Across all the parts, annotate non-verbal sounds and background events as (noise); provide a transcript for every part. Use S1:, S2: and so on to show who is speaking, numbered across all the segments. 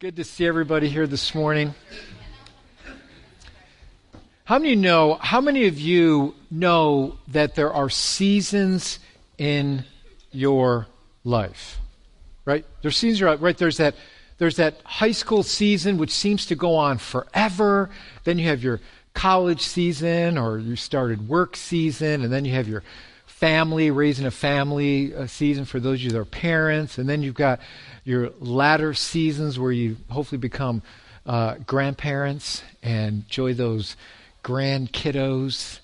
S1: Good to see everybody here this morning. How many know, how many of you know that there are seasons in your life? Right? There's seasons, right? There's that, there's that high school season which seems to go on forever. Then you have your college season or you started work season and then you have your family, raising a family season for those of you that are parents. And then you've got your latter seasons where you hopefully become uh, grandparents and enjoy those grand kiddos.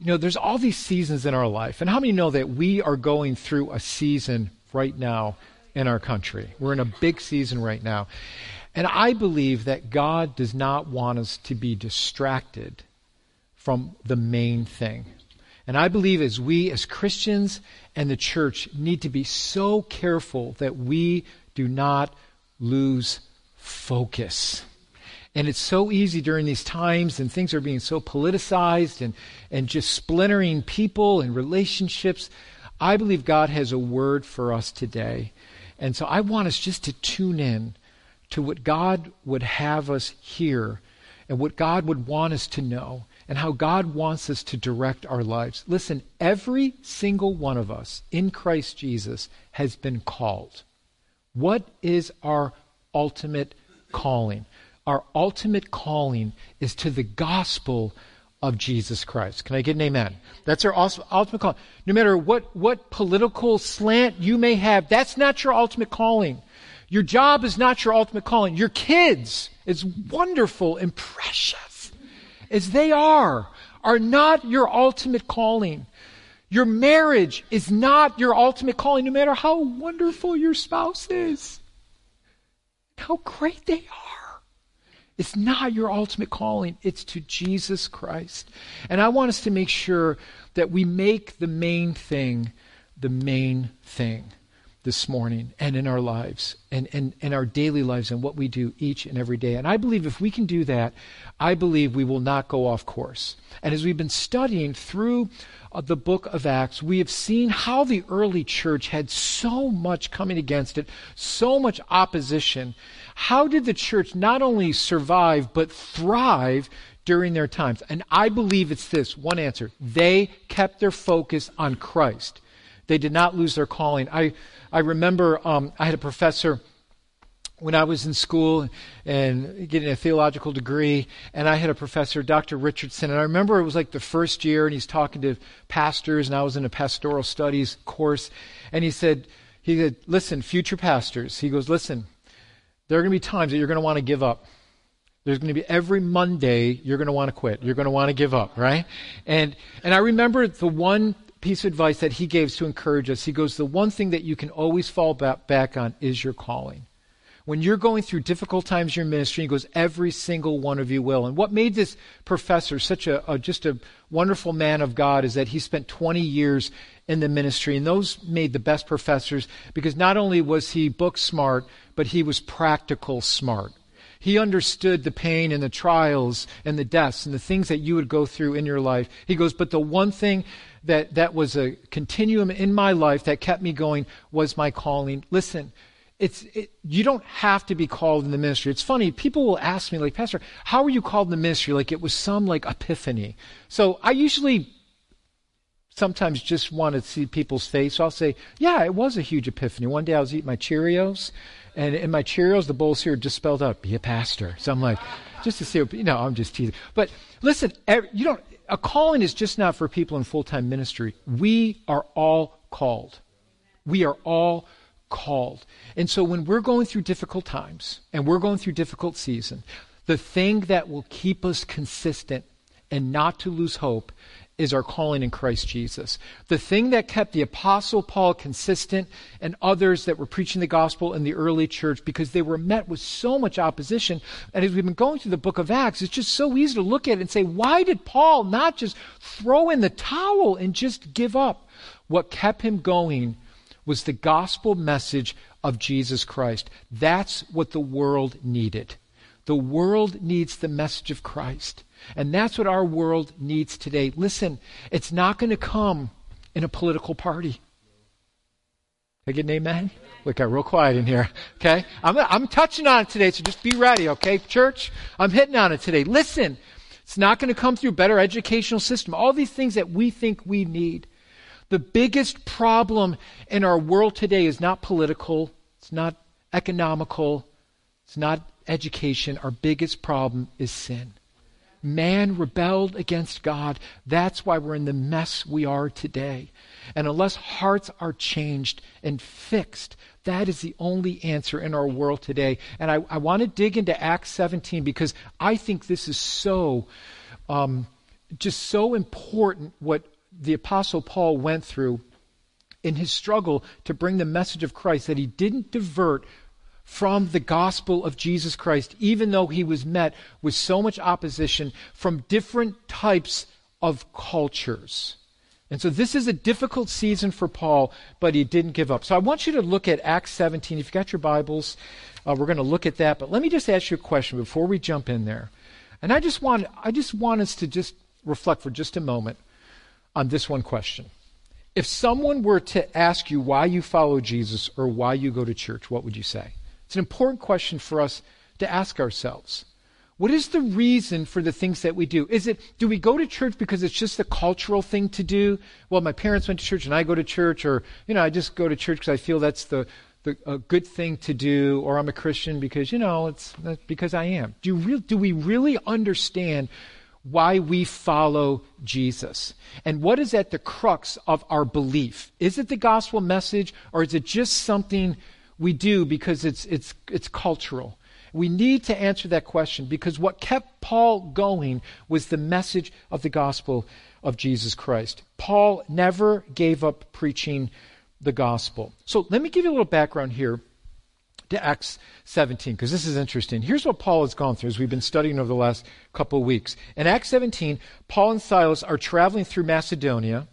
S1: You know, there's all these seasons in our life. And how many know that we are going through a season right now in our country? We're in a big season right now. And I believe that God does not want us to be distracted from the main thing. And I believe as we, as Christians and the church, need to be so careful that we do not lose focus. And it's so easy during these times, and things are being so politicized and, and just splintering people and relationships. I believe God has a word for us today. And so I want us just to tune in to what God would have us hear and what God would want us to know and how God wants us to direct our lives. Listen, every single one of us in Christ Jesus has been called. What is our ultimate calling? Our ultimate calling is to the gospel of Jesus Christ. Can I get an amen? That's our ultimate calling. No matter what, what political slant you may have, that's not your ultimate calling. Your job is not your ultimate calling. Your kids, as wonderful and precious as they are, are not your ultimate calling. Your marriage is not your ultimate calling, no matter how wonderful your spouse is, how great they are. It's not your ultimate calling, it's to Jesus Christ. And I want us to make sure that we make the main thing the main thing this morning and in our lives and, and, and our daily lives and what we do each and every day. And I believe if we can do that, I believe we will not go off course. And as we've been studying through uh, the book of Acts, we have seen how the early church had so much coming against it, so much opposition. How did the church not only survive, but thrive during their times? And I believe it's this one answer they kept their focus on Christ. They did not lose their calling. I I remember um, I had a professor when I was in school and getting a theological degree, and I had a professor, Dr. Richardson, and I remember it was like the first year, and he's talking to pastors, and I was in a pastoral studies course, and he said, he said, listen, future pastors, he goes, listen, there are going to be times that you're going to want to give up. There's going to be every Monday you're going to want to quit. You're going to want to give up, right? And and I remember the one piece of advice that he gives to encourage us. He goes, The one thing that you can always fall back on is your calling. When you're going through difficult times in your ministry, he goes, Every single one of you will. And what made this professor such a, a just a wonderful man of God is that he spent 20 years in the ministry. And those made the best professors because not only was he book smart, but he was practical smart. He understood the pain and the trials and the deaths and the things that you would go through in your life. He goes, but the one thing that, that was a continuum in my life that kept me going was my calling. Listen, it's it, you don't have to be called in the ministry. It's funny. People will ask me, like, Pastor, how were you called in the ministry? Like it was some like epiphany. So I usually sometimes just want to see people's face. So I'll say, yeah, it was a huge epiphany. One day I was eating my Cheerios, and in my Cheerios, the bowls here just spelled out, be a pastor. So I'm like, just to see, you know, I'm just teasing. But listen, you don't, a calling is just not for people in full time ministry. We are all called. We are all called. And so when we're going through difficult times and we're going through difficult season, the thing that will keep us consistent and not to lose hope is our calling in Christ Jesus. The thing that kept the Apostle Paul consistent and others that were preaching the gospel in the early church because they were met with so much opposition. And as we've been going through the book of Acts, it's just so easy to look at it and say, why did Paul not just throw in the towel and just give up? What kept him going was the gospel message of Jesus Christ. That's what the world needed. The world needs the message of Christ. And that's what our world needs today. Listen, it's not going to come in a political party. I get an amen? Look, got real quiet in here. Okay? I'm, I'm touching on it today, so just be ready, okay, church? I'm hitting on it today. Listen, it's not going to come through better educational system. All these things that we think we need. The biggest problem in our world today is not political, it's not economical, it's not education. Our biggest problem is sin. Man rebelled against God. That's why we're in the mess we are today. And unless hearts are changed and fixed, that is the only answer in our world today. And I, I want to dig into Acts 17 because I think this is so, um, just so important what the Apostle Paul went through in his struggle to bring the message of Christ, that he didn't divert from the gospel of Jesus Christ, even though he was met with so much opposition from different types of cultures. And so this is a difficult season for Paul, but he didn't give up. So I want you to look at Acts 17. If you've got your Bibles, uh, we're going to look at that. But let me just ask you a question before we jump in there. And I just want, I just want us to just reflect for just a moment on this one question. If someone were to ask you why you follow Jesus or why you go to church, what would you say? It's an important question for us to ask ourselves. What is the reason for the things that we do? Is it, do we go to church because it's just a cultural thing to do? Well, my parents went to church and I go to church, or, you know, I just go to church because I feel that's the, the, a good thing to do, or I'm a Christian because, you know, it's because I am. Do, re- do we really understand why we follow Jesus? And what is at the crux of our belief? Is it the gospel message, or is it just something we do because it's, it's, it's cultural? We need to answer that question because what kept Paul going was the message of the gospel of Jesus Christ. Paul never gave up preaching the gospel. So let me give you a little background here to Acts 17, because this is interesting. Here's what Paul has gone through as we've been studying over the last couple of weeks. In Acts 17, Paul and Silas are traveling through Macedonia,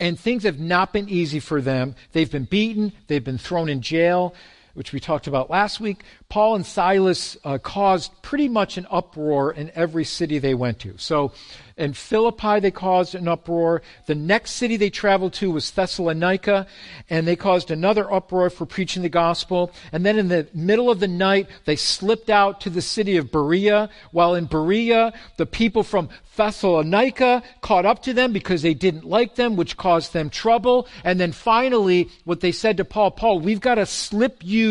S1: and things have not been easy for them. They've been beaten, they've been thrown in jail, which we talked about last week, Paul and Silas uh, caused pretty much an uproar in every city they went to. So in Philippi, they caused an uproar. The next city they traveled to was Thessalonica, and they caused another uproar for preaching the gospel. And then in the middle of the night, they slipped out to the city of Berea. While in Berea, the people from Thessalonica caught up to them because they didn't like them, which caused them trouble. And then finally, what they said to Paul, Paul, we've got to slip you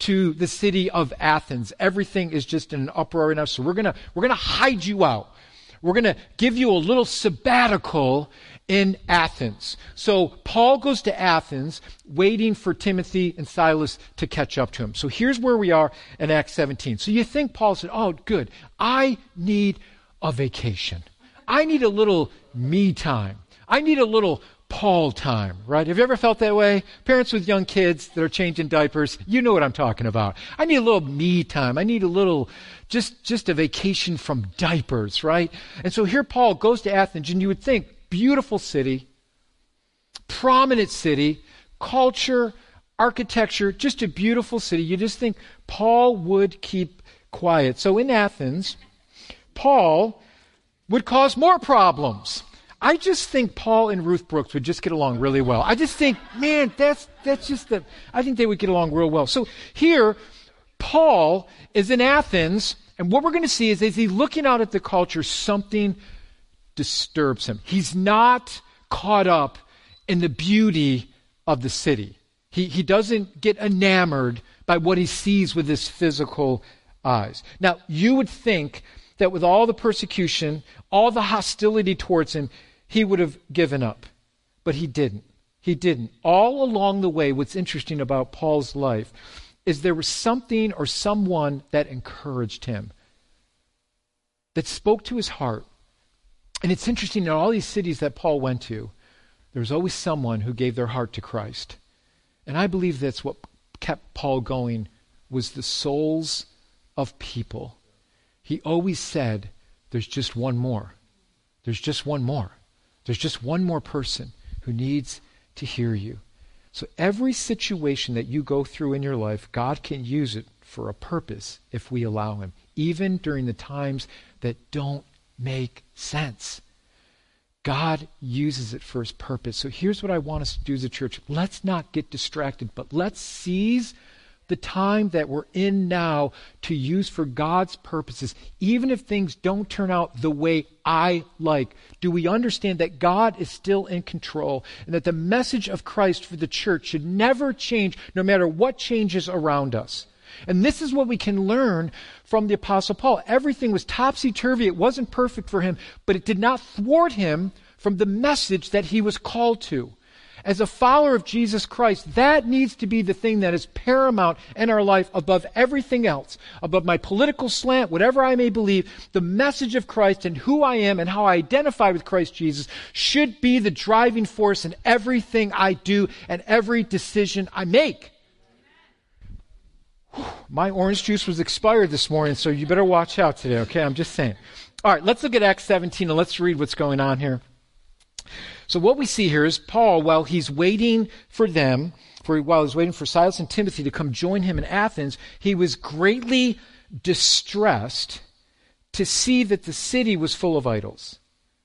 S1: to the city of Athens. Everything is just in an uproar enough, so we're gonna, we're gonna hide you out. We're going to give you a little sabbatical in Athens. So Paul goes to Athens, waiting for Timothy and Silas to catch up to him. So here's where we are in Acts 17. So you think Paul said, Oh, good. I need a vacation. I need a little me time. I need a little Paul time, right? Have you ever felt that way? Parents with young kids that are changing diapers, you know what I'm talking about. I need a little me time. I need a little just, just a vacation from diapers, right? And so here Paul goes to Athens, and you would think, beautiful city, prominent city, culture, architecture, just a beautiful city. You just think Paul would keep quiet. So in Athens, Paul would cause more problems. I just think Paul and Ruth Brooks would just get along really well. I just think, man, that's that's just the I think they would get along real well. So here Paul is in Athens, and what we're going to see is as he's looking out at the culture, something disturbs him. He's not caught up in the beauty of the city. He, he doesn't get enamored by what he sees with his physical eyes. Now, you would think that with all the persecution, all the hostility towards him, he would have given up. But he didn't. He didn't. All along the way, what's interesting about Paul's life is there was something or someone that encouraged him, that spoke to his heart. And it's interesting in all these cities that Paul went to, there was always someone who gave their heart to Christ. And I believe that's what kept Paul going was the souls of people. He always said, there's just one more. There's just one more. There's just one more person who needs to hear you. So every situation that you go through in your life, God can use it for a purpose if we allow Him, even during the times that don't make sense. God uses it for his purpose. So here's what I want us to do as a church. Let's not get distracted, but let's seize the time that we're in now to use for God's purposes, even if things don't turn out the way I like? Do we understand that God is still in control and that the message of Christ for the church should never change no matter what changes around us? And this is what we can learn from the Apostle Paul. Everything was topsy turvy. It wasn't perfect for him, but it did not thwart him from the message that he was called to as a follower of Jesus Christ, that needs to be the thing that is paramount in our life above everything else, above my political slant, whatever I may believe. The message of Christ and who I am and how I identify with Christ Jesus should be the driving force in everything I do and every decision I make. My orange juice was expired this morning, so you better watch out today, okay? I'm just saying. All right, let's look at Acts 17 and let's read what's going on here. So what we see here is Paul, while he's waiting for them, for while he's waiting for Silas and Timothy to come join him in Athens, he was greatly distressed to see that the city was full of idols.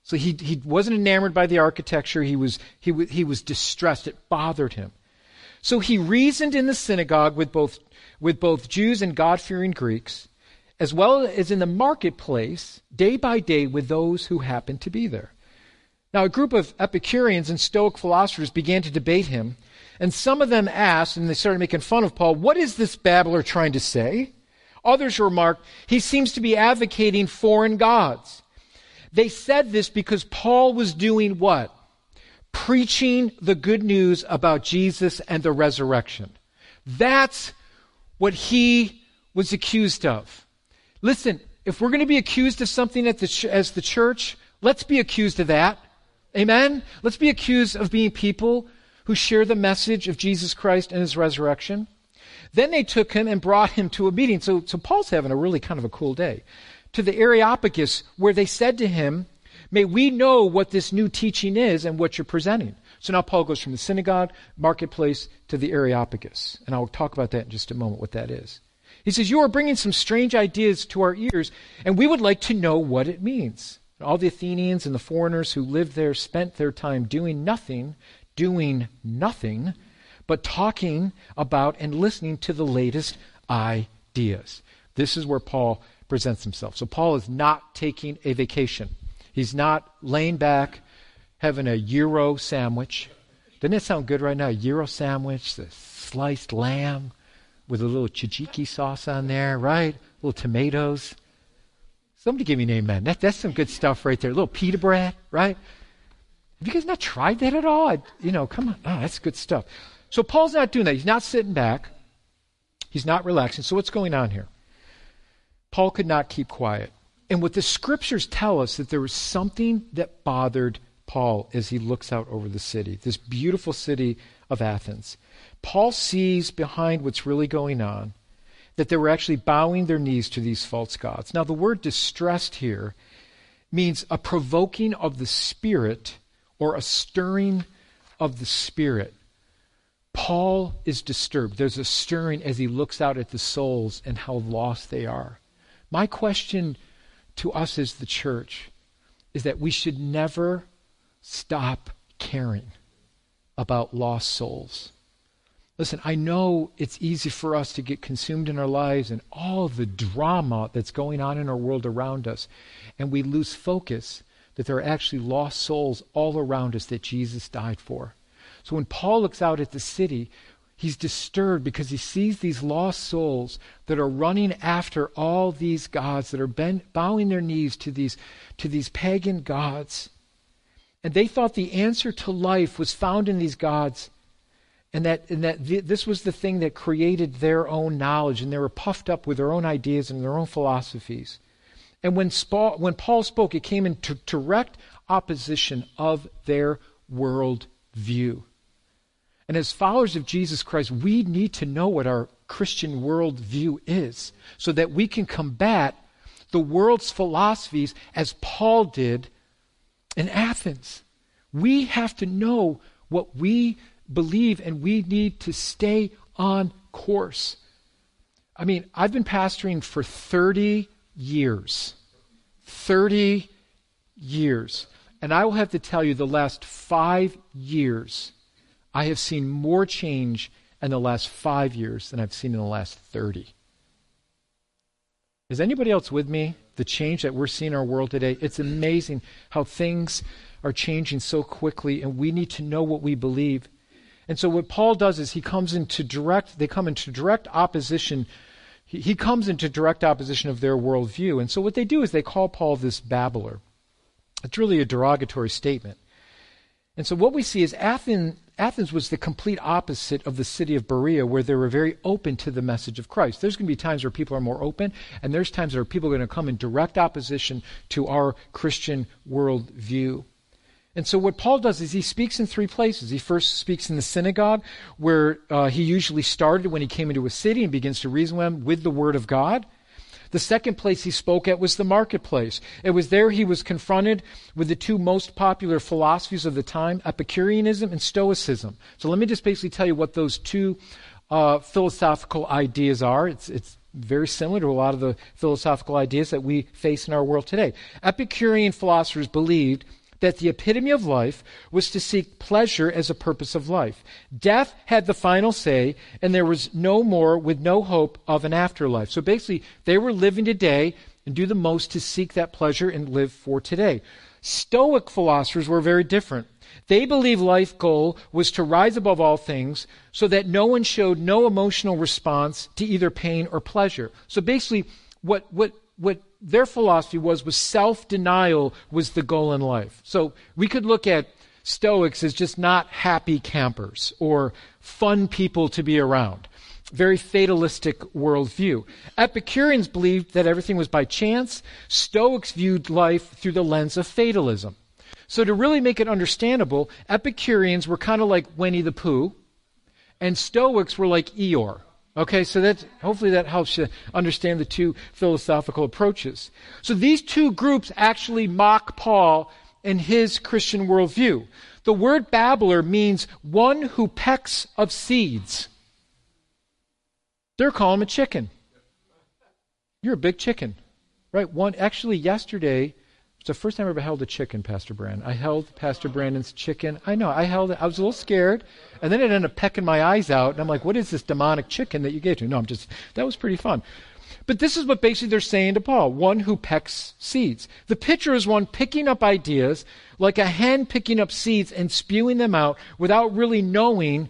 S1: So he, he wasn't enamored by the architecture. He was, he, he was distressed. It bothered him. So he reasoned in the synagogue with both, with both Jews and God fearing Greeks, as well as in the marketplace, day by day, with those who happened to be there. Now, a group of Epicureans and Stoic philosophers began to debate him, and some of them asked, and they started making fun of Paul, What is this babbler trying to say? Others remarked, He seems to be advocating foreign gods. They said this because Paul was doing what? Preaching the good news about Jesus and the resurrection. That's what he was accused of. Listen, if we're going to be accused of something the, as the church, let's be accused of that. Amen? Let's be accused of being people who share the message of Jesus Christ and his resurrection. Then they took him and brought him to a meeting. So, so Paul's having a really kind of a cool day. To the Areopagus, where they said to him, May we know what this new teaching is and what you're presenting. So now Paul goes from the synagogue, marketplace, to the Areopagus. And I'll talk about that in just a moment, what that is. He says, You are bringing some strange ideas to our ears, and we would like to know what it means. All the Athenians and the foreigners who lived there spent their time doing nothing, doing nothing, but talking about and listening to the latest ideas. This is where Paul presents himself. So Paul is not taking a vacation. He's not laying back having a gyro sandwich. Doesn't it sound good right now? A gyro sandwich, the sliced lamb with a little tzatziki sauce on there, right? Little tomatoes. Somebody give me an amen. That, that's some good stuff right there. A little pita bread, right? Have you guys not tried that at all? I, you know, come on. Oh, that's good stuff. So Paul's not doing that. He's not sitting back. He's not relaxing. So what's going on here? Paul could not keep quiet. And what the scriptures tell us that there was something that bothered Paul as he looks out over the city, this beautiful city of Athens. Paul sees behind what's really going on that they were actually bowing their knees to these false gods. Now, the word distressed here means a provoking of the spirit or a stirring of the spirit. Paul is disturbed. There's a stirring as he looks out at the souls and how lost they are. My question to us as the church is that we should never stop caring about lost souls. Listen, I know it's easy for us to get consumed in our lives and all the drama that's going on in our world around us, and we lose focus that there are actually lost souls all around us that Jesus died for. So when Paul looks out at the city, he's disturbed because he sees these lost souls that are running after all these gods, that are bend, bowing their knees to these, to these pagan gods. And they thought the answer to life was found in these gods and that, and that th- this was the thing that created their own knowledge, and they were puffed up with their own ideas and their own philosophies. And when, Spa- when Paul spoke, it came into direct opposition of their world view. And as followers of Jesus Christ, we need to know what our Christian world view is so that we can combat the world's philosophies as Paul did in Athens. We have to know what we believe and we need to stay on course. I mean, I've been pastoring for 30 years. 30 years. And I will have to tell you, the last five years, I have seen more change in the last five years than I've seen in the last 30. Is anybody else with me? The change that we're seeing in our world today? It's amazing how things are changing so quickly, and we need to know what we believe. And so what Paul does is he comes into direct, they come into direct opposition. He, he comes into direct opposition of their worldview. And so what they do is they call Paul this babbler. It's really a derogatory statement. And so what we see is Athens, Athens was the complete opposite of the city of Berea, where they were very open to the message of Christ. There's going to be times where people are more open, and there's times where people are going to come in direct opposition to our Christian worldview. And so what Paul does is he speaks in three places. He first speaks in the synagogue, where uh, he usually started when he came into a city and begins to reason with them with the word of God. The second place he spoke at was the marketplace. It was there he was confronted with the two most popular philosophies of the time, Epicureanism and Stoicism. So let me just basically tell you what those two uh, philosophical ideas are. It's, it's very similar to a lot of the philosophical ideas that we face in our world today. Epicurean philosophers believed that the epitome of life was to seek pleasure as a purpose of life. Death had the final say, and there was no more with no hope of an afterlife. So basically, they were living today and do the most to seek that pleasure and live for today. Stoic philosophers were very different. They believed life goal was to rise above all things so that no one showed no emotional response to either pain or pleasure. So basically, what, what, what their philosophy was was self-denial was the goal in life. So we could look at Stoics as just not happy campers or fun people to be around. Very fatalistic worldview. Epicureans believed that everything was by chance. Stoics viewed life through the lens of fatalism. So to really make it understandable, Epicureans were kind of like Winnie the Pooh, and Stoics were like Eeyore. Okay, so that hopefully that helps you understand the two philosophical approaches. So these two groups actually mock Paul and his Christian worldview. The word babbler means one who pecks of seeds. They're calling him a chicken. You're a big chicken. Right? One actually yesterday it's the first time I ever held a chicken, Pastor Brandon. I held Pastor Brandon's chicken. I know, I held it. I was a little scared. And then it ended up pecking my eyes out. And I'm like, what is this demonic chicken that you gave to me? No, I'm just, that was pretty fun. But this is what basically they're saying to Paul one who pecks seeds. The picture is one picking up ideas like a hen picking up seeds and spewing them out without really knowing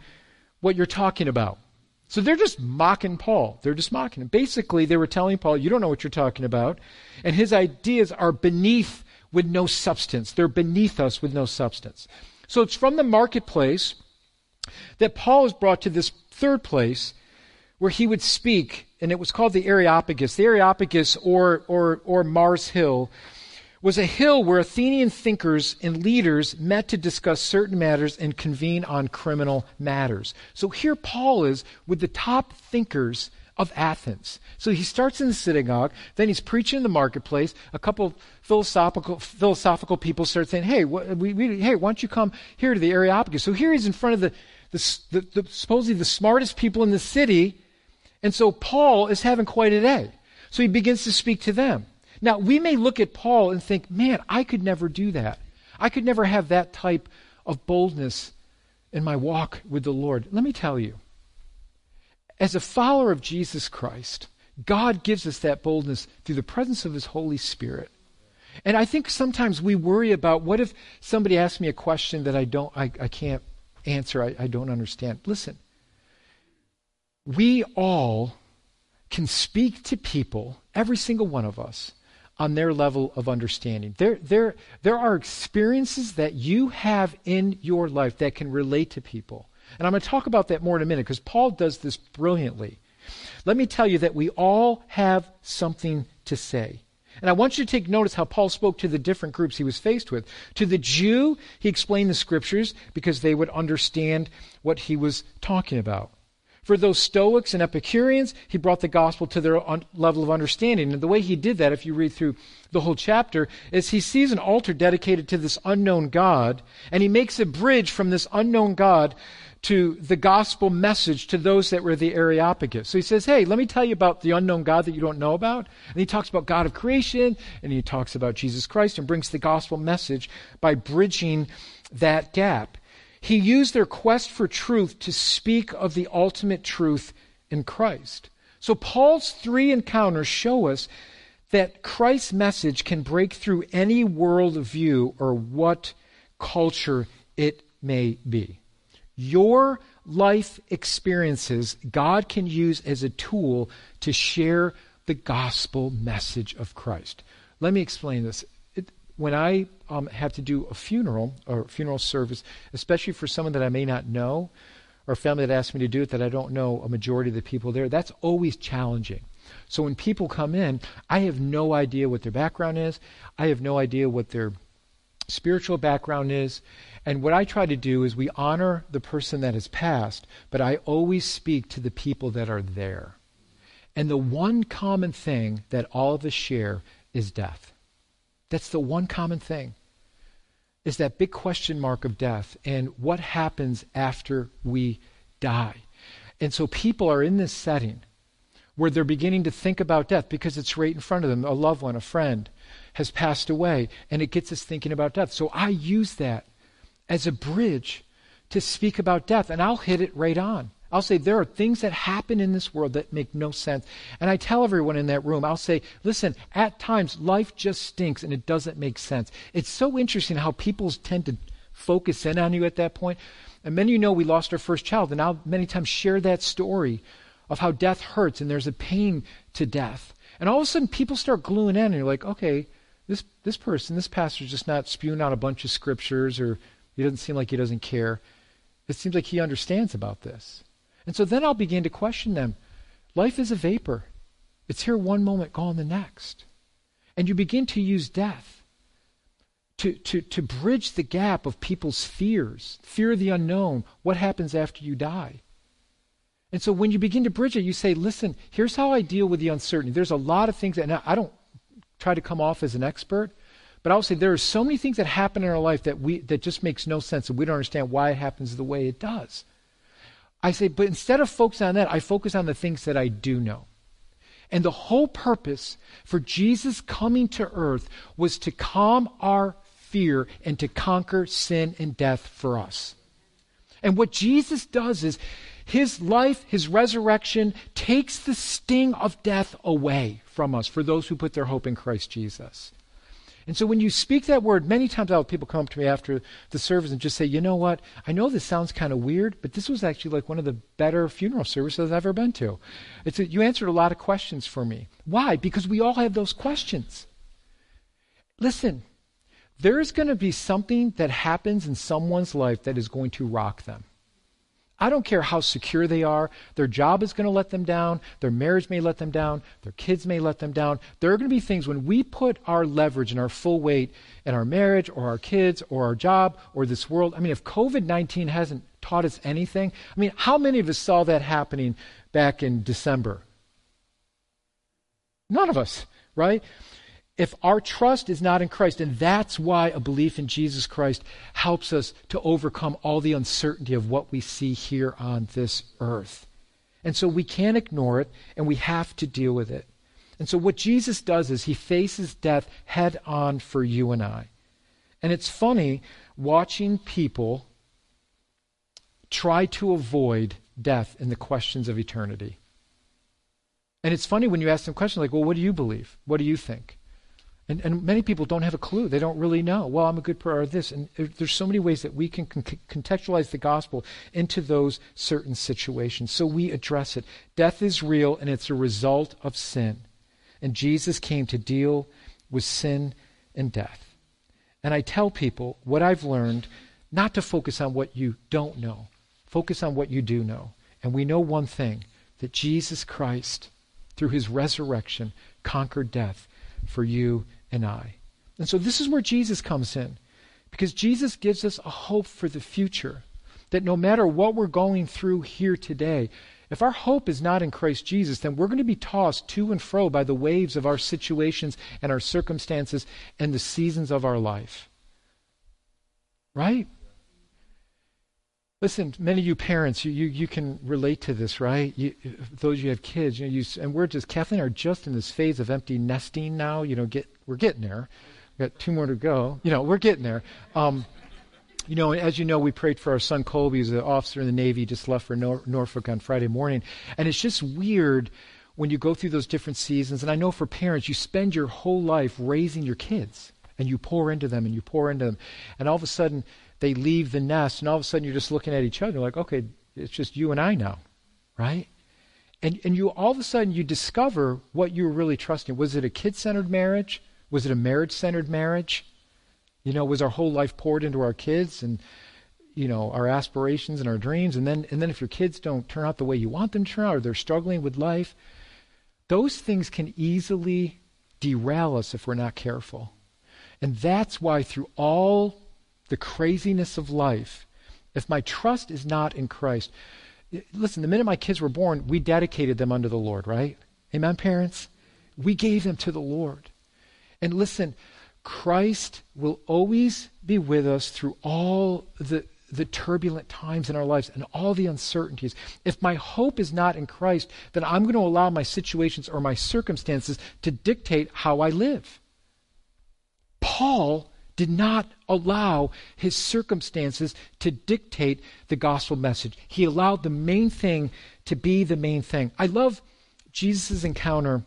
S1: what you're talking about. So they're just mocking Paul. They're just mocking him. Basically, they were telling Paul, you don't know what you're talking about. And his ideas are beneath with no substance. They're beneath us with no substance. So it's from the marketplace that Paul is brought to this third place where he would speak, and it was called the Areopagus. The Areopagus, or, or, or Mars Hill, was a hill where Athenian thinkers and leaders met to discuss certain matters and convene on criminal matters. So here Paul is with the top thinkers of Athens. So he starts in the synagogue, then he's preaching in the marketplace. A couple philosophical philosophical people start saying, "Hey, we, we, hey, why don't you come here to the Areopagus?" So here he's in front of the, the, the, the supposedly the smartest people in the city, and so Paul is having quite a day. So he begins to speak to them. Now, we may look at Paul and think, man, I could never do that. I could never have that type of boldness in my walk with the Lord. Let me tell you, as a follower of Jesus Christ, God gives us that boldness through the presence of His Holy Spirit. And I think sometimes we worry about what if somebody asks me a question that I don't I, I can't answer, I, I don't understand. Listen, we all can speak to people, every single one of us, on their level of understanding. There, there, there are experiences that you have in your life that can relate to people. And I'm going to talk about that more in a minute because Paul does this brilliantly. Let me tell you that we all have something to say. And I want you to take notice how Paul spoke to the different groups he was faced with. To the Jew, he explained the scriptures because they would understand what he was talking about. For those Stoics and Epicureans, he brought the gospel to their un- level of understanding. And the way he did that, if you read through the whole chapter, is he sees an altar dedicated to this unknown God, and he makes a bridge from this unknown God to the gospel message to those that were the Areopagus. So he says, Hey, let me tell you about the unknown God that you don't know about. And he talks about God of creation, and he talks about Jesus Christ, and brings the gospel message by bridging that gap. He used their quest for truth to speak of the ultimate truth in Christ. So Paul's three encounters show us that Christ's message can break through any worldview or what culture it may be. Your life experiences, God can use as a tool to share the gospel message of Christ. Let me explain this. When I um, have to do a funeral or funeral service, especially for someone that I may not know, or a family that asks me to do it that I don't know a majority of the people there, that's always challenging. So when people come in, I have no idea what their background is. I have no idea what their spiritual background is. And what I try to do is we honor the person that has passed, but I always speak to the people that are there. And the one common thing that all of us share is death. That's the one common thing. Is that big question mark of death and what happens after we die. And so people are in this setting where they're beginning to think about death because it's right in front of them. A loved one, a friend has passed away, and it gets us thinking about death. So I use that as a bridge to speak about death, and I'll hit it right on. I'll say there are things that happen in this world that make no sense. And I tell everyone in that room, I'll say, listen, at times life just stinks and it doesn't make sense. It's so interesting how people tend to focus in on you at that point. And many of you know we lost our first child, and I'll many times share that story of how death hurts and there's a pain to death. And all of a sudden people start gluing in and you're like, okay, this this person, this pastor's just not spewing out a bunch of scriptures or he doesn't seem like he doesn't care. It seems like he understands about this. And so then I'll begin to question them. Life is a vapor. It's here one moment, gone the next. And you begin to use death to, to, to bridge the gap of people's fears, fear of the unknown, what happens after you die. And so when you begin to bridge it, you say, listen, here's how I deal with the uncertainty. There's a lot of things, and I don't try to come off as an expert, but I'll say there are so many things that happen in our life that we that just makes no sense and we don't understand why it happens the way it does. I say, but instead of focusing on that, I focus on the things that I do know. And the whole purpose for Jesus coming to earth was to calm our fear and to conquer sin and death for us. And what Jesus does is his life, his resurrection takes the sting of death away from us for those who put their hope in Christ Jesus. And so when you speak that word, many times I'll have people come up to me after the service and just say, you know what, I know this sounds kind of weird, but this was actually like one of the better funeral services I've ever been to. It's a, you answered a lot of questions for me. Why? Because we all have those questions. Listen, there is going to be something that happens in someone's life that is going to rock them. I don't care how secure they are. Their job is going to let them down. Their marriage may let them down. Their kids may let them down. There are going to be things when we put our leverage and our full weight in our marriage or our kids or our job or this world. I mean, if COVID 19 hasn't taught us anything, I mean, how many of us saw that happening back in December? None of us, right? If our trust is not in Christ, and that's why a belief in Jesus Christ helps us to overcome all the uncertainty of what we see here on this earth. And so we can't ignore it, and we have to deal with it. And so what Jesus does is he faces death head on for you and I. And it's funny watching people try to avoid death in the questions of eternity. And it's funny when you ask them questions like, well, what do you believe? What do you think? And, and many people don't have a clue. They don't really know. Well, I'm a good prayer or this. And there's so many ways that we can con- contextualize the gospel into those certain situations. So we address it. Death is real and it's a result of sin. And Jesus came to deal with sin and death. And I tell people what I've learned not to focus on what you don't know, focus on what you do know. And we know one thing that Jesus Christ, through his resurrection, conquered death for you and I. And so this is where Jesus comes in. Because Jesus gives us a hope for the future. That no matter what we're going through here today, If our hope is not in Christ Jesus, then we're going to be tossed to and fro by the waves of our situations and our circumstances and the seasons of our life. Right? Listen, many of you parents, you, you, you can relate to this, right? You, those you have kids, you know, you, and we're just, Kathleen are just in this phase of empty nesting now. You know, get we're getting there. We've got two more to go. You know, we're getting there. Um, you know, as you know, we prayed for our son Colby, who's an officer in the Navy, just left for Nor- Norfolk on Friday morning. And it's just weird when you go through those different seasons. And I know for parents, you spend your whole life raising your kids, and you pour into them, and you pour into them. And all of a sudden, they leave the nest, and all of a sudden you're just looking at each other like, okay, it's just you and I now, right? And, and you all of a sudden you discover what you were really trusting. Was it a kid centered marriage? Was it a marriage centered marriage? You know, was our whole life poured into our kids and you know our aspirations and our dreams and then and then if your kids don't turn out the way you want them to turn out or they're struggling with life those things can easily derail us if we're not careful and that's why through all the craziness of life, if my trust is not in Christ, listen, the minute my kids were born, we dedicated them unto the Lord, right? Amen, parents? We gave them to the Lord. And listen, Christ will always be with us through all the, the turbulent times in our lives and all the uncertainties. If my hope is not in Christ, then I'm going to allow my situations or my circumstances to dictate how I live. Paul did not allow his circumstances to dictate the gospel message. He allowed the main thing to be the main thing. I love Jesus' encounter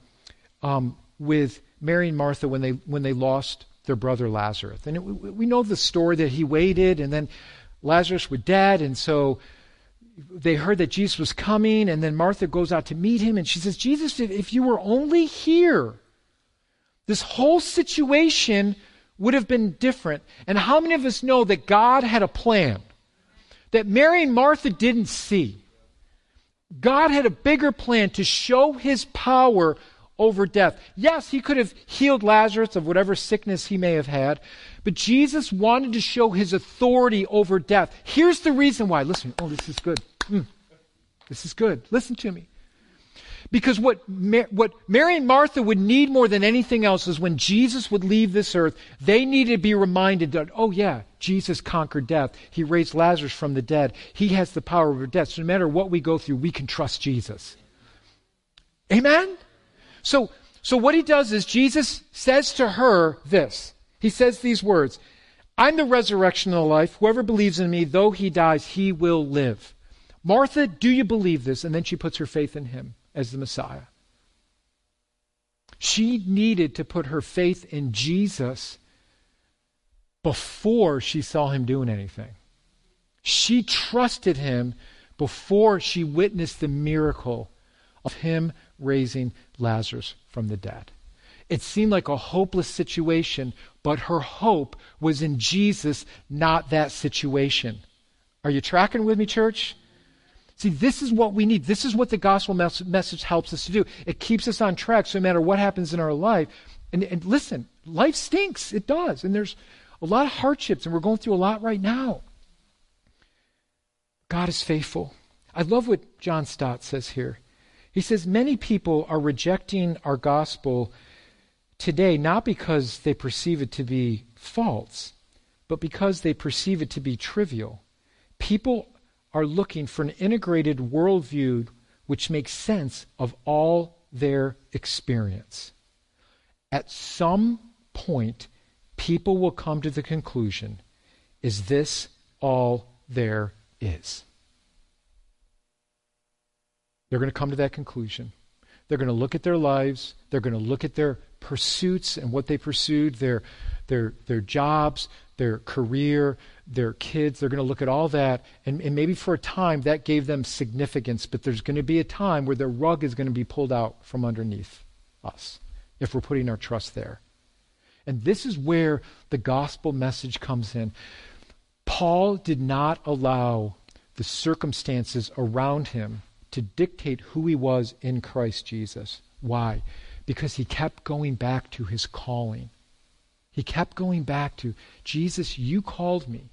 S1: um, with Mary and Martha when they when they lost their brother Lazarus. And it, we know the story that he waited, and then Lazarus was dead, and so they heard that Jesus was coming, and then Martha goes out to meet him, and she says, "Jesus, if you were only here, this whole situation." Would have been different. And how many of us know that God had a plan that Mary and Martha didn't see? God had a bigger plan to show his power over death. Yes, he could have healed Lazarus of whatever sickness he may have had, but Jesus wanted to show his authority over death. Here's the reason why. Listen, oh, this is good. Mm. This is good. Listen to me. Because what, what Mary and Martha would need more than anything else is when Jesus would leave this earth, they needed to be reminded that, oh, yeah, Jesus conquered death. He raised Lazarus from the dead. He has the power over death. So no matter what we go through, we can trust Jesus. Amen? So, so what he does is Jesus says to her this. He says these words I'm the resurrection and the life. Whoever believes in me, though he dies, he will live. Martha, do you believe this? And then she puts her faith in him as the Messiah. She needed to put her faith in Jesus before she saw him doing anything. She trusted him before she witnessed the miracle of him raising Lazarus from the dead. It seemed like a hopeless situation, but her hope was in Jesus, not that situation. Are you tracking with me, church? See, this is what we need. This is what the gospel mes- message helps us to do. It keeps us on track so no matter what happens in our life. And, and listen, life stinks. It does. And there's a lot of hardships, and we're going through a lot right now. God is faithful. I love what John Stott says here. He says, Many people are rejecting our gospel today not because they perceive it to be false, but because they perceive it to be trivial. People are looking for an integrated worldview which makes sense of all their experience. At some point, people will come to the conclusion is this all there is? They're going to come to that conclusion. They're going to look at their lives, they're going to look at their pursuits and what they pursued, their, their, their jobs, their career, their kids. They're going to look at all that. And, and maybe for a time that gave them significance, but there's going to be a time where the rug is going to be pulled out from underneath us if we're putting our trust there. And this is where the gospel message comes in. Paul did not allow the circumstances around him to dictate who he was in Christ Jesus. Why? Because he kept going back to his calling. He kept going back to, Jesus, you called me.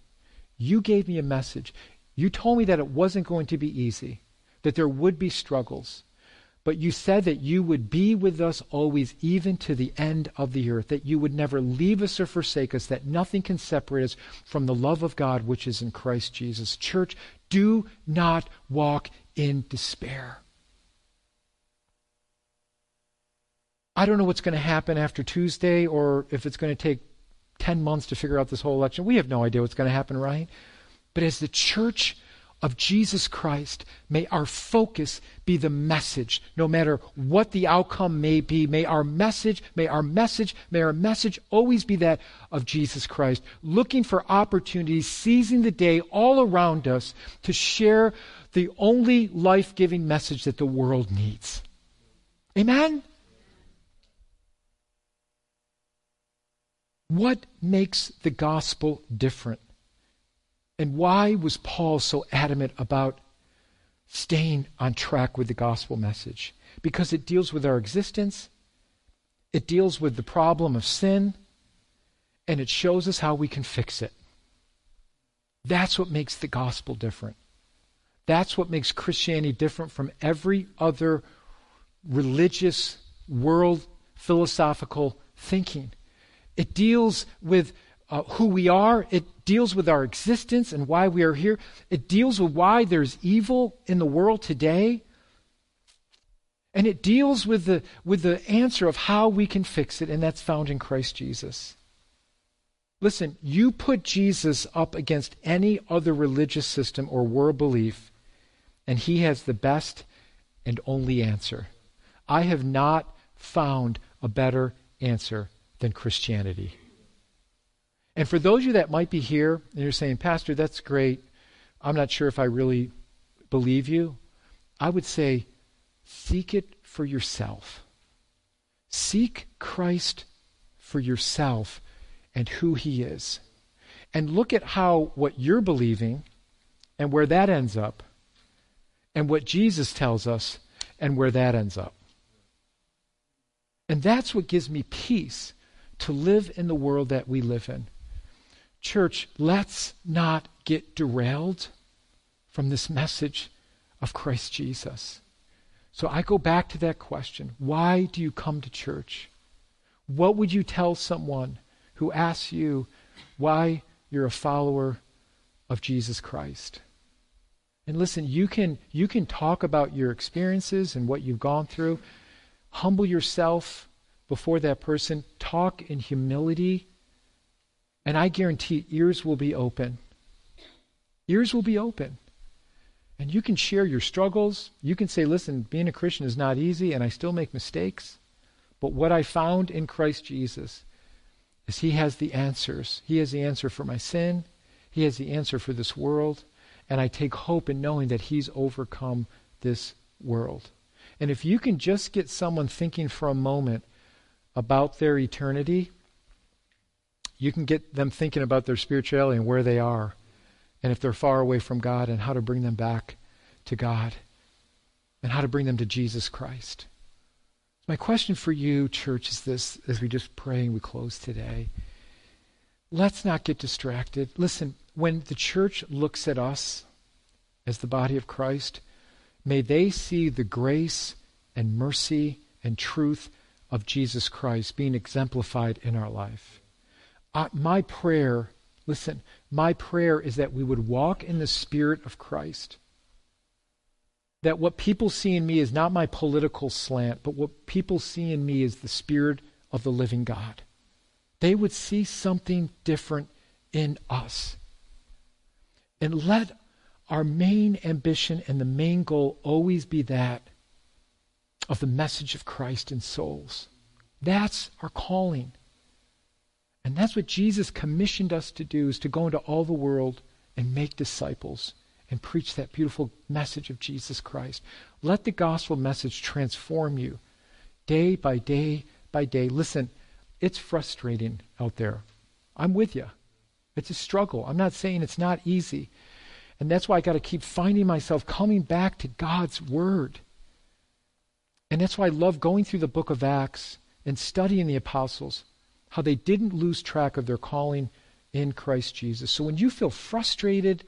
S1: You gave me a message. You told me that it wasn't going to be easy, that there would be struggles. But you said that you would be with us always, even to the end of the earth, that you would never leave us or forsake us, that nothing can separate us from the love of God which is in Christ Jesus. Church, do not walk in despair. I don't know what's going to happen after Tuesday or if it's going to take 10 months to figure out this whole election. We have no idea what's going to happen, right? But as the church, of Jesus Christ, may our focus be the message, no matter what the outcome may be. May our message, may our message, may our message always be that of Jesus Christ, looking for opportunities, seizing the day all around us to share the only life giving message that the world needs. Amen? What makes the gospel different? And why was Paul so adamant about staying on track with the gospel message? Because it deals with our existence, it deals with the problem of sin, and it shows us how we can fix it. That's what makes the gospel different. That's what makes Christianity different from every other religious world philosophical thinking. It deals with uh, who we are. It deals with our existence and why we are here. It deals with why there's evil in the world today. And it deals with the, with the answer of how we can fix it, and that's found in Christ Jesus. Listen, you put Jesus up against any other religious system or world belief, and he has the best and only answer. I have not found a better answer than Christianity. And for those of you that might be here and you're saying, Pastor, that's great. I'm not sure if I really believe you. I would say, seek it for yourself. Seek Christ for yourself and who he is. And look at how what you're believing and where that ends up, and what Jesus tells us and where that ends up. And that's what gives me peace to live in the world that we live in. Church, let's not get derailed from this message of Christ Jesus. So I go back to that question why do you come to church? What would you tell someone who asks you why you're a follower of Jesus Christ? And listen, you can, you can talk about your experiences and what you've gone through. Humble yourself before that person. Talk in humility and I guarantee ears will be open. Ears will be open. And you can share your struggles. You can say, listen, being a Christian is not easy and I still make mistakes. But what I found in Christ Jesus is He has the answers. He has the answer for my sin, He has the answer for this world. And I take hope in knowing that He's overcome this world. And if you can just get someone thinking for a moment about their eternity, you can get them thinking about their spirituality and where they are, and if they're far away from God, and how to bring them back to God, and how to bring them to Jesus Christ. My question for you, church, is this as we just pray and we close today. Let's not get distracted. Listen, when the church looks at us as the body of Christ, may they see the grace and mercy and truth of Jesus Christ being exemplified in our life uh, my prayer, listen, my prayer is that we would walk in the Spirit of Christ. That what people see in me is not my political slant, but what people see in me is the Spirit of the living God. They would see something different in us. And let our main ambition and the main goal always be that of the message of Christ in souls. That's our calling. And that's what Jesus commissioned us to do is to go into all the world and make disciples and preach that beautiful message of Jesus Christ. Let the gospel message transform you day by day by day. Listen, it's frustrating out there. I'm with you. It's a struggle. I'm not saying it's not easy. And that's why I got to keep finding myself coming back to God's Word. And that's why I love going through the book of Acts and studying the apostles how they didn't lose track of their calling in Christ Jesus. So when you feel frustrated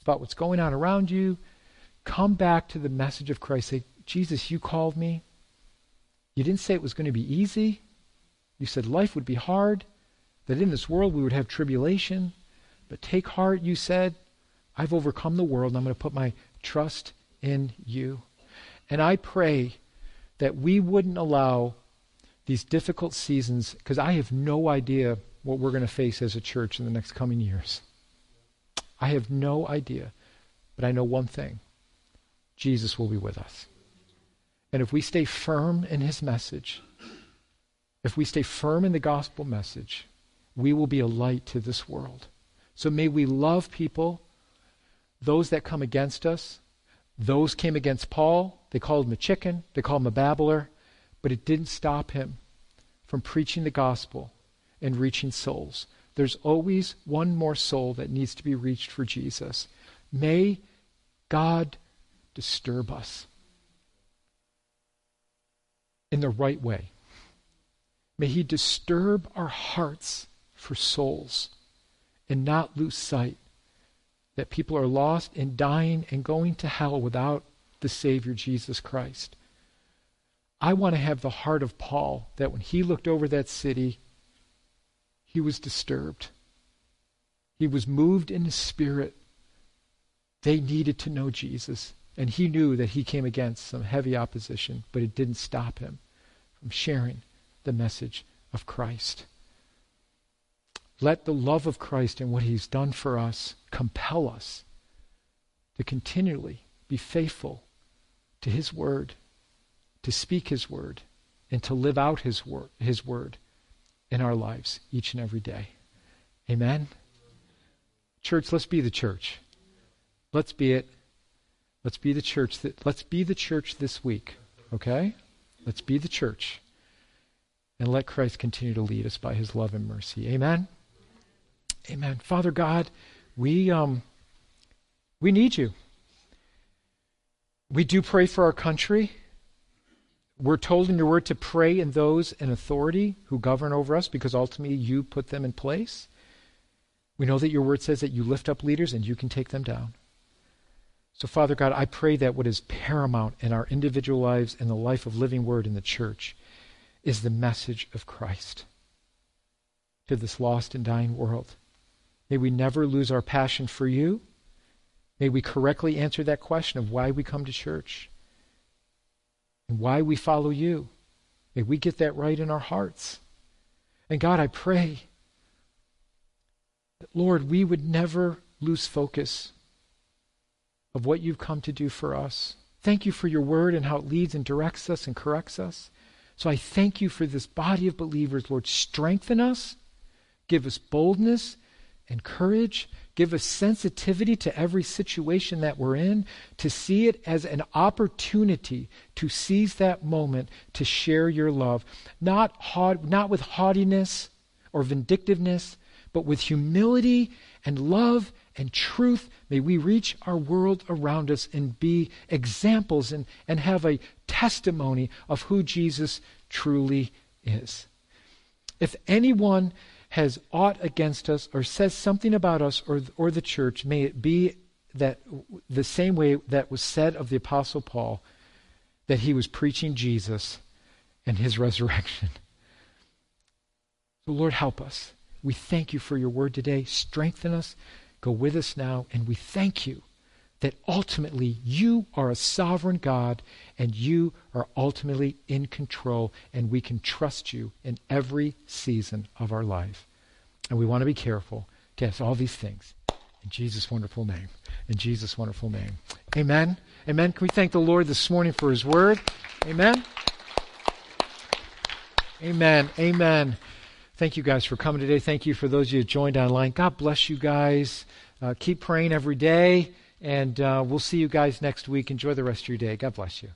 S1: about what's going on around you, come back to the message of Christ. Say, Jesus, you called me. You didn't say it was going to be easy. You said life would be hard, that in this world we would have tribulation. But take heart, you said. I've overcome the world, and I'm going to put my trust in you. And I pray that we wouldn't allow these difficult seasons, because I have no idea what we're going to face as a church in the next coming years. I have no idea. But I know one thing Jesus will be with us. And if we stay firm in his message, if we stay firm in the gospel message, we will be a light to this world. So may we love people, those that come against us. Those came against Paul. They called him a chicken, they called him a babbler, but it didn't stop him from preaching the gospel and reaching souls. There's always one more soul that needs to be reached for Jesus. May God disturb us in the right way. May He disturb our hearts for souls and not lose sight that people are lost and dying and going to hell without the Savior Jesus Christ. I want to have the heart of Paul that when he looked over that city, he was disturbed. He was moved in his spirit. They needed to know Jesus. And he knew that he came against some heavy opposition, but it didn't stop him from sharing the message of Christ. Let the love of Christ and what he's done for us compel us to continually be faithful to his word, to speak his word, and to live out his word, his word in our lives each and every day. Amen? Church, let's be the church. Let's be it. Let's be the church that let's be the church this week. Okay? Let's be the church. And let Christ continue to lead us by his love and mercy. Amen. Amen. Father God, we um we need you. We do pray for our country. We're told in your word to pray in those in authority who govern over us because ultimately you put them in place. We know that your word says that you lift up leaders and you can take them down. So, Father God, I pray that what is paramount in our individual lives and the life of living word in the church is the message of Christ to this lost and dying world. May we never lose our passion for you. May we correctly answer that question of why we come to church and why we follow you. May we get that right in our hearts. And God, I pray that, Lord, we would never lose focus of what you've come to do for us. Thank you for your word and how it leads and directs us and corrects us. So I thank you for this body of believers, Lord. Strengthen us, give us boldness and courage Give us sensitivity to every situation that we're in, to see it as an opportunity to seize that moment to share your love. Not, haud- not with haughtiness or vindictiveness, but with humility and love and truth. May we reach our world around us and be examples and, and have a testimony of who Jesus truly is. If anyone has aught against us or says something about us or, or the church, may it be that the same way that was said of the Apostle Paul, that he was preaching Jesus and his (laughs) resurrection. So, Lord, help us. We thank you for your word today. Strengthen us. Go with us now. And we thank you that ultimately you are a sovereign God and you are ultimately in control, and we can trust you in every season of our life. And we want to be careful to ask all these things in Jesus' wonderful name. In Jesus' wonderful name. Amen. Amen. Can we thank the Lord this morning for his word? Amen. Amen. Amen. Thank you guys for coming today. Thank you for those of you who joined online. God bless you guys. Uh, keep praying every day. And uh, we'll see you guys next week. Enjoy the rest of your day. God bless you.